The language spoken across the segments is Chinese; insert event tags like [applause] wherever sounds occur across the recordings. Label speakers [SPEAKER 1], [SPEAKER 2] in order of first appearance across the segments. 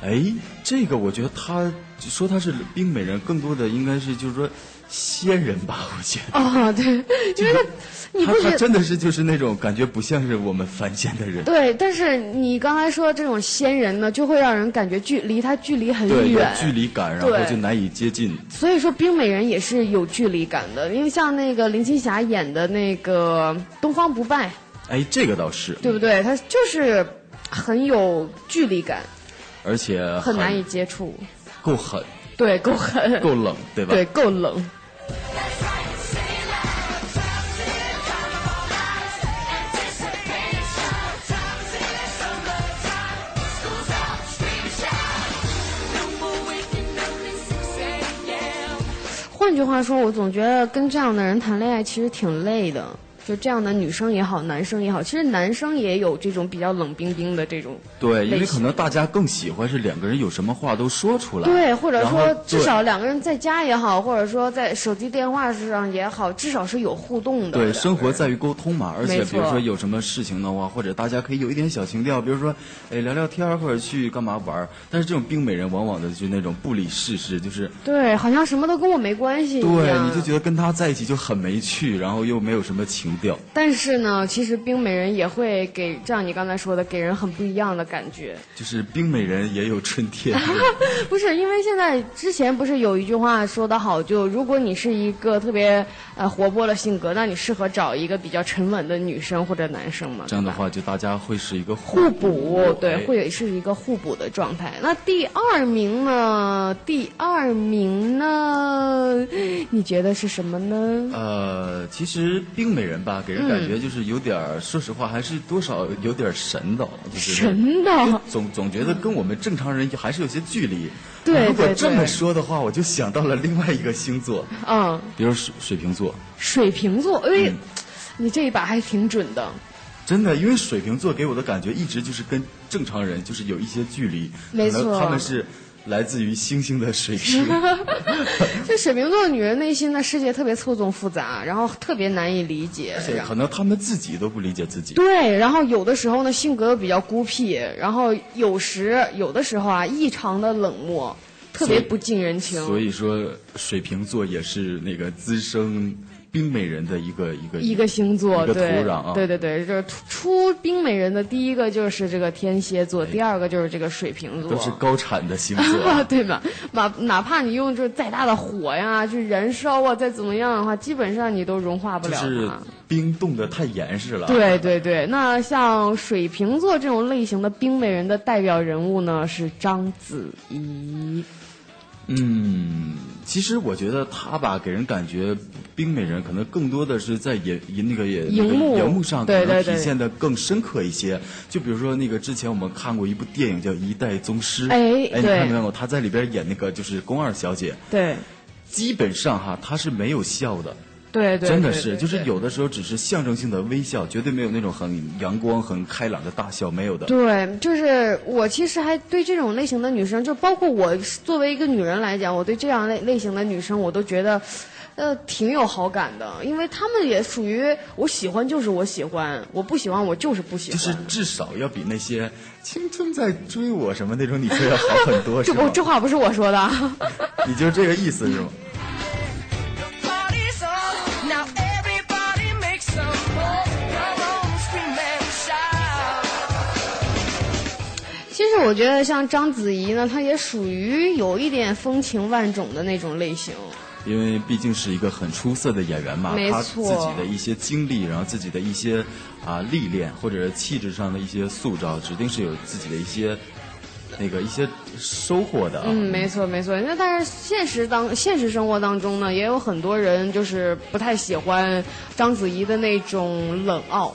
[SPEAKER 1] 哎，这个我觉得他说他是冰美人，更多的应该是就是说仙人吧，[laughs] 我觉得。
[SPEAKER 2] 哦，对，因为他你
[SPEAKER 1] 他真的是就是那种感觉不像是我们凡间的人，
[SPEAKER 2] 对？但是你刚才说这种仙人呢，就会让人感觉距离他距离很
[SPEAKER 1] 对，有
[SPEAKER 2] 远，
[SPEAKER 1] 距离感，然后就难以接近。
[SPEAKER 2] 所以说冰美人也是有距离感的，因为像那个林青霞演的那个《东方不败》，
[SPEAKER 1] 哎，这个倒是，
[SPEAKER 2] 对不对？他就是很有距离感，
[SPEAKER 1] 而且
[SPEAKER 2] 很难以接触，
[SPEAKER 1] 够狠，
[SPEAKER 2] 对，够狠，
[SPEAKER 1] 够冷，对吧？
[SPEAKER 2] 对，够冷。换句话说，我总觉得跟这样的人谈恋爱其实挺累的。就这样的女生也好，男生也好，其实男生也有这种比较冷冰冰的这种
[SPEAKER 1] 对，因为可能大家更喜欢是两个人有什么话都说出来，
[SPEAKER 2] 对，或者说至少两个人在家也好，或者说在手机电话上也好，至少是有互动的。
[SPEAKER 1] 对，生活在于沟通嘛，而且比如说有什么事情的话，或者大家可以有一点小情调，比如说，哎，聊聊天或者去干嘛玩。但是这种冰美人往往的就是那种不理世事，就是
[SPEAKER 2] 对，好像什么都跟我没关系
[SPEAKER 1] 对，你就觉得跟他在一起就很没趣，然后又没有什么情调。
[SPEAKER 2] 但是呢，其实冰美人也会给，像你刚才说的，给人很不一样的感觉。
[SPEAKER 1] 就是冰美人也有春天，[laughs]
[SPEAKER 2] 不是，因为现在之前不是有一句话说得好，就如果你是一个特别呃活泼的性格，那你适合找一个比较沉稳的女生或者男生嘛。
[SPEAKER 1] 这样的话就大家会是一个
[SPEAKER 2] 互补，对，
[SPEAKER 1] 哎
[SPEAKER 2] 会是一个互补的状态。那第二名呢？第二名呢？你觉得是什么呢？
[SPEAKER 1] 呃，其实冰美人吧，给人感觉就是有点儿，说实话还是多少有点神的，就是 [laughs]
[SPEAKER 2] 神的，
[SPEAKER 1] 总总觉得跟我们正常人还是有些距离。[laughs]
[SPEAKER 2] 对对
[SPEAKER 1] 如果这么说的话，我就想到了另外一个星座，
[SPEAKER 2] 嗯，
[SPEAKER 1] 比如水水瓶座。
[SPEAKER 2] 水瓶座，哎，
[SPEAKER 1] 嗯
[SPEAKER 2] 你这一把还挺准的。
[SPEAKER 1] 真的，因为水瓶座给我的感觉一直就是跟正常人就是有一些距离，可能
[SPEAKER 2] 没错
[SPEAKER 1] 他们是来自于星星的水瓶。[laughs]
[SPEAKER 2] 这水瓶座的女人内心的世界特别错综复杂，然后特别难以理解。
[SPEAKER 1] 对，可能他们自己都不理解自己。
[SPEAKER 2] 对，然后有的时候呢，性格又比较孤僻，然后有时有的时候啊，异常的冷漠，特别不近人情。
[SPEAKER 1] 所以说，水瓶座也是那个滋生冰美人的一个一个
[SPEAKER 2] 一个星座，
[SPEAKER 1] 一个土
[SPEAKER 2] 对
[SPEAKER 1] 壤啊。
[SPEAKER 2] 对对对，就是出出冰美人的第一个就是这个天蝎座，第二个就是这个水瓶座，
[SPEAKER 1] 都是高产的星座啊。[laughs]
[SPEAKER 2] 对吧？哪哪怕你用就是再大的火呀去燃烧啊，再怎么样的话，基本上你都融化不了
[SPEAKER 1] 就是
[SPEAKER 2] 它。
[SPEAKER 1] 冰冻得太严实了。
[SPEAKER 2] 对对对，那像水瓶座这种类型的冰美人的代表人物呢，是章子怡。
[SPEAKER 1] 嗯，其实我觉得他吧，给人感觉冰美人可能更多的是在演演那个演
[SPEAKER 2] 荧幕
[SPEAKER 1] 那个荧幕上可能体现的更深刻一些。就比如说那个之前我们看过一部电影叫《一代宗师》，
[SPEAKER 2] 哎
[SPEAKER 1] 哎，你
[SPEAKER 2] 对
[SPEAKER 1] 看没看过？他在里边演那个就是宫二小姐，
[SPEAKER 2] 对
[SPEAKER 1] 基本上哈他是没有笑的。
[SPEAKER 2] 对对，
[SPEAKER 1] 真的是，就是有的时候只是象征性的微笑，绝对没有那种很阳光、很开朗的大笑，没有的。
[SPEAKER 2] 对，就是我其实还对这种类型的女生，就包括我作为一个女人来讲，我对这样类类型的女生，我都觉得，呃，挺有好感的，因为她们也属于我喜欢就是我喜欢，我不喜欢我就是不喜欢就。
[SPEAKER 1] 是至少要比那些青春在追我什么那种女生要好很多，[laughs]
[SPEAKER 2] 这不？这话不是我说的啊，[laughs]
[SPEAKER 1] 你就这个意思是吗？
[SPEAKER 2] 我觉得像章子怡呢，她也属于有一点风情万种的那种类型。
[SPEAKER 1] 因为毕竟是一个很出色的演员嘛，他
[SPEAKER 2] 没错
[SPEAKER 1] 自己的一些经历，然后自己的一些啊历练，或者气质上的一些塑造，指定是有自己的一些那个一些收获的啊。
[SPEAKER 2] 嗯，没错没错。那但是现实当现实生活当中呢，也有很多人就是不太喜欢章子怡的那种冷傲，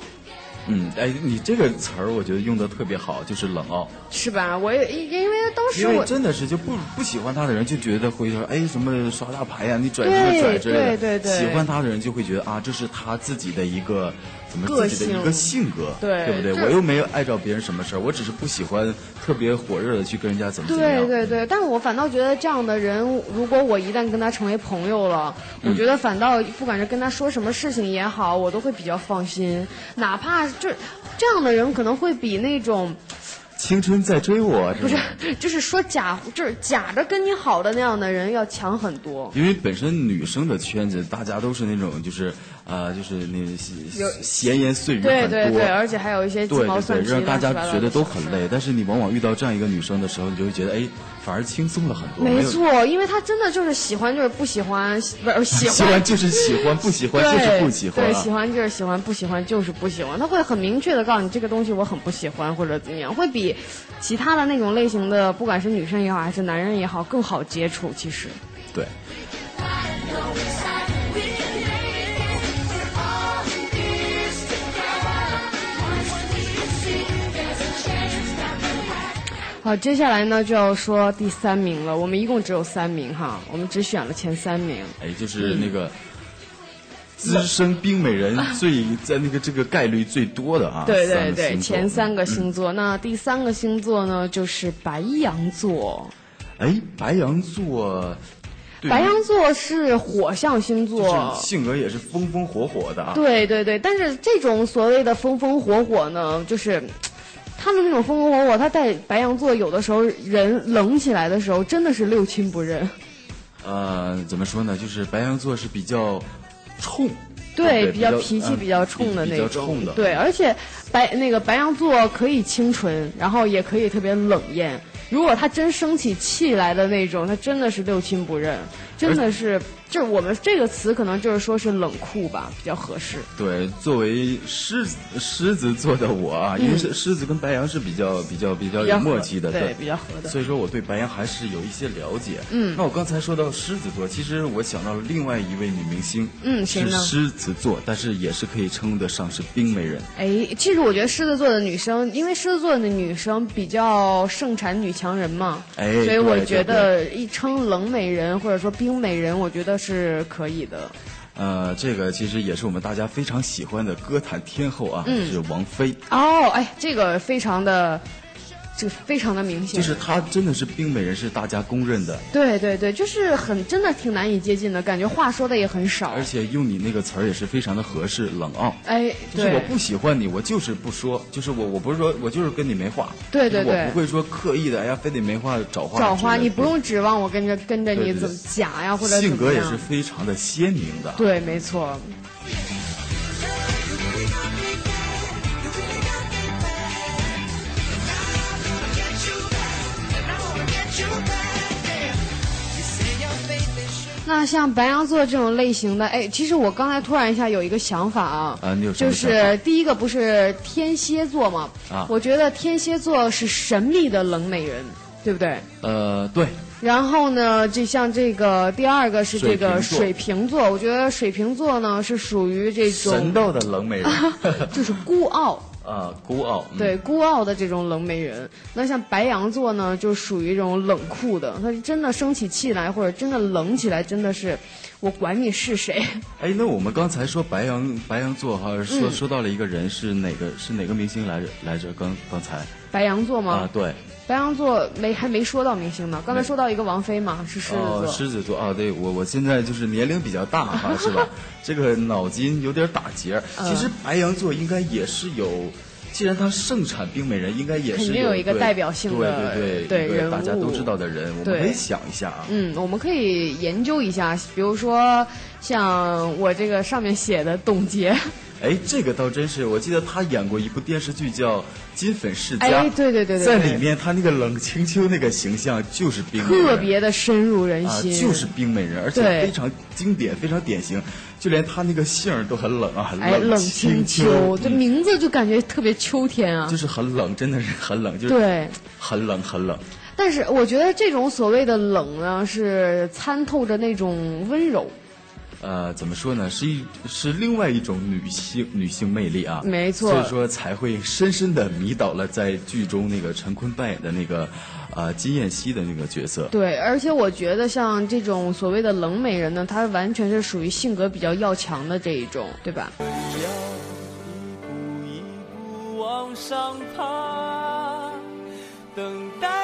[SPEAKER 1] 嗯，哎，你这个词儿我觉得用的特别好，就是冷傲。
[SPEAKER 2] 是吧？我也因因为当时
[SPEAKER 1] 因为
[SPEAKER 2] 我
[SPEAKER 1] 真的是就不不喜欢他的人就觉得会说，哎，什么耍大牌呀、你拽什么
[SPEAKER 2] 对
[SPEAKER 1] 拽之类的。
[SPEAKER 2] 对对对
[SPEAKER 1] 喜欢他的人就会觉得啊，这是他自己的一个怎么自己的一个性格，
[SPEAKER 2] 对
[SPEAKER 1] 对不对？
[SPEAKER 2] 这
[SPEAKER 1] 我又没有碍着别人什么事儿，我只是不喜欢特别火热的去跟人家怎么怎么
[SPEAKER 2] 对
[SPEAKER 1] 样。
[SPEAKER 2] 对对，但是我反倒觉得这样的人，如果我一旦跟他成为朋友了，
[SPEAKER 1] 嗯
[SPEAKER 2] 我觉得反倒不管是跟他说什么事情也好，我都会比较放心。哪怕就是这样的人，可能会比那种
[SPEAKER 1] 青春在追我，
[SPEAKER 2] 不是，[laughs] 就是说假，就是假着跟你好的那样的人要强很多。
[SPEAKER 1] 因为本身女生的圈子，大家都是那种就是呃，就是那
[SPEAKER 2] 有
[SPEAKER 1] 闲言碎语
[SPEAKER 2] 对
[SPEAKER 1] 很多，
[SPEAKER 2] 对对，而且还有一些鸡
[SPEAKER 1] 对对对，
[SPEAKER 2] 毛蒜皮，
[SPEAKER 1] 让大家觉得都很累。但是你往往遇到这样一个女生的时候，你就会觉得哎，反而轻松了很多。
[SPEAKER 2] 没错，因为她真的就是喜欢就是不喜欢，不是 [laughs] 喜
[SPEAKER 1] 喜欢就是喜欢，不喜欢就是不喜欢
[SPEAKER 2] 对，
[SPEAKER 1] 啊。
[SPEAKER 2] 喜欢就是喜欢，不喜欢就是不喜欢。她会很明确的告诉你这个东西我很不喜欢或者怎么样，会比其他的那种类型的，不管是女生也好还是男人也好，更好接触。其实，
[SPEAKER 1] 对。
[SPEAKER 2] 好，接下来呢就要说第三名了。我们一共只有三名哈，我们只选了前三名。
[SPEAKER 1] 哎，就是那个资深冰美人最在那个这个概率最多的啊。
[SPEAKER 2] 对对对，前三个星座。那第三个星座呢，就是白羊座。
[SPEAKER 1] 哎，白羊座，
[SPEAKER 2] 白羊座是火象星座，
[SPEAKER 1] 就是性格也是风风火火的啊。
[SPEAKER 2] 对对对，但是这种所谓的风风火火呢，就是他们那种风风火火，他带白羊座有的时候人冷起来的时候，真的是六亲不认。
[SPEAKER 1] 呃，怎么说呢？就是白羊座是比较冲，
[SPEAKER 2] 对，比较脾气
[SPEAKER 1] 嗯
[SPEAKER 2] 比较冲的
[SPEAKER 1] 比比较
[SPEAKER 2] 那种，
[SPEAKER 1] 冲的
[SPEAKER 2] 对，而且白那个白羊座可以清纯，然后也可以特别冷艳。如果他真生起气来的那种，他真的是六亲不认，真的是，就是我们这个词可能就是说是冷酷吧，比较合适。
[SPEAKER 1] 对，作为狮子狮子座的我啊，因为是狮子跟白羊是比较比较比较有默契的，
[SPEAKER 2] 对比较合的
[SPEAKER 1] 所以说我对白羊还是有一些了解。嗯，那我刚才说到狮子座，其实我想到了另外一位女明星，
[SPEAKER 2] 嗯是呢
[SPEAKER 1] 狮子座，但是也是可以称得上是冰美人。
[SPEAKER 2] 哎，其实我觉得狮子座的女生，因为狮子座的女生比较盛产女强人嘛，
[SPEAKER 1] 哎
[SPEAKER 2] 所以我觉得一称冷美人或者说冰美人，我觉得是可以的。
[SPEAKER 1] 呃，这个其实也是我们大家非常喜欢的歌坛天后啊，
[SPEAKER 2] 嗯
[SPEAKER 1] 是王菲。
[SPEAKER 2] 哦，哎，这个非常的，这个非常的明显。
[SPEAKER 1] 就是他真的是冰美人，是大家公认的。
[SPEAKER 2] 对对对，就是很真的挺难以接近的，感觉话说的也很少
[SPEAKER 1] 而。且用你那个词儿也是非常的合适，冷傲。
[SPEAKER 2] 哎，
[SPEAKER 1] 就是我不喜欢你，我就是不说，就是我我不是说我就是跟你没话，
[SPEAKER 2] 对对对
[SPEAKER 1] 我不会说刻意的，哎呀，非得没话找话。
[SPEAKER 2] 找话，你不用指望我跟着跟着你怎么假呀，或者
[SPEAKER 1] 性格也是非常的鲜明的。
[SPEAKER 2] 对，没错。那像白羊座这种类型的，哎，其实我刚才突然一下有一个想法啊，
[SPEAKER 1] 啊你有
[SPEAKER 2] 就是第一个不是天蝎座吗？
[SPEAKER 1] 啊
[SPEAKER 2] 我觉得天蝎座是神秘的冷美人，对不对？
[SPEAKER 1] 呃，对，
[SPEAKER 2] 然后呢，就像这个第二个是这个
[SPEAKER 1] 水
[SPEAKER 2] 水瓶座，我觉得水瓶座呢是属于这种
[SPEAKER 1] 神道的冷美人 [laughs]
[SPEAKER 2] 就是孤傲，
[SPEAKER 1] 啊，孤傲。嗯
[SPEAKER 2] 对孤傲的这种冷美人。那像白羊座呢，就属于这种冷酷的，他是真的生起气来或者真的冷起来，真的是我管你是谁。
[SPEAKER 1] 哎，那我们刚才说白羊白羊座哈，说、
[SPEAKER 2] 嗯
[SPEAKER 1] 说到了一个人是哪个是哪个明星来着来着？刚刚才
[SPEAKER 2] 白羊座吗？
[SPEAKER 1] 啊，对，
[SPEAKER 2] 白羊座没还没说到明星呢，刚才说到一个王菲嘛，是狮子座。
[SPEAKER 1] 哦，狮子座啊，对我我现在就是年龄比较大哈，[laughs] 是吧？这个脑筋有点打结其实白羊座应该也是有，既然它盛产冰美人，应该也是
[SPEAKER 2] 肯定有一个代表性的
[SPEAKER 1] 对对一个
[SPEAKER 2] 对
[SPEAKER 1] 大家都知道的人，我们可以想一下啊。
[SPEAKER 2] 嗯，我们可以研究一下，比如说像我这个上面写的董洁，
[SPEAKER 1] 哎，这个倒真是，我记得他演过一部电视剧叫《金粉世家》，
[SPEAKER 2] 哎对对对对对
[SPEAKER 1] 在里面他那个冷清秋那个形象就是冰美人
[SPEAKER 2] 特别的深入人
[SPEAKER 1] 啊，
[SPEAKER 2] 心，
[SPEAKER 1] 就是冰美人，而且非常经典，非常典型，就连他那个姓儿都很冷啊，
[SPEAKER 2] 哎，冷
[SPEAKER 1] 清
[SPEAKER 2] 清秋，这名字就感觉特别秋天啊
[SPEAKER 1] 就。是很冷，真的是很冷，就是
[SPEAKER 2] 对，
[SPEAKER 1] 很冷很冷。
[SPEAKER 2] 但是我觉得这种所谓的冷呢，是参透着那种温柔。
[SPEAKER 1] 呃，怎么说呢？是一是另外一种女性女性魅力啊，
[SPEAKER 2] 没错
[SPEAKER 1] 所以说才会深深的迷倒了在剧中那个陈坤扮演的那个，呃金燕西的那个角色。
[SPEAKER 2] 对，而且我觉得像这种所谓的冷美人呢，她完全是属于性格比较要强的这一种，对吧？
[SPEAKER 3] 要一步一步往上爬，等待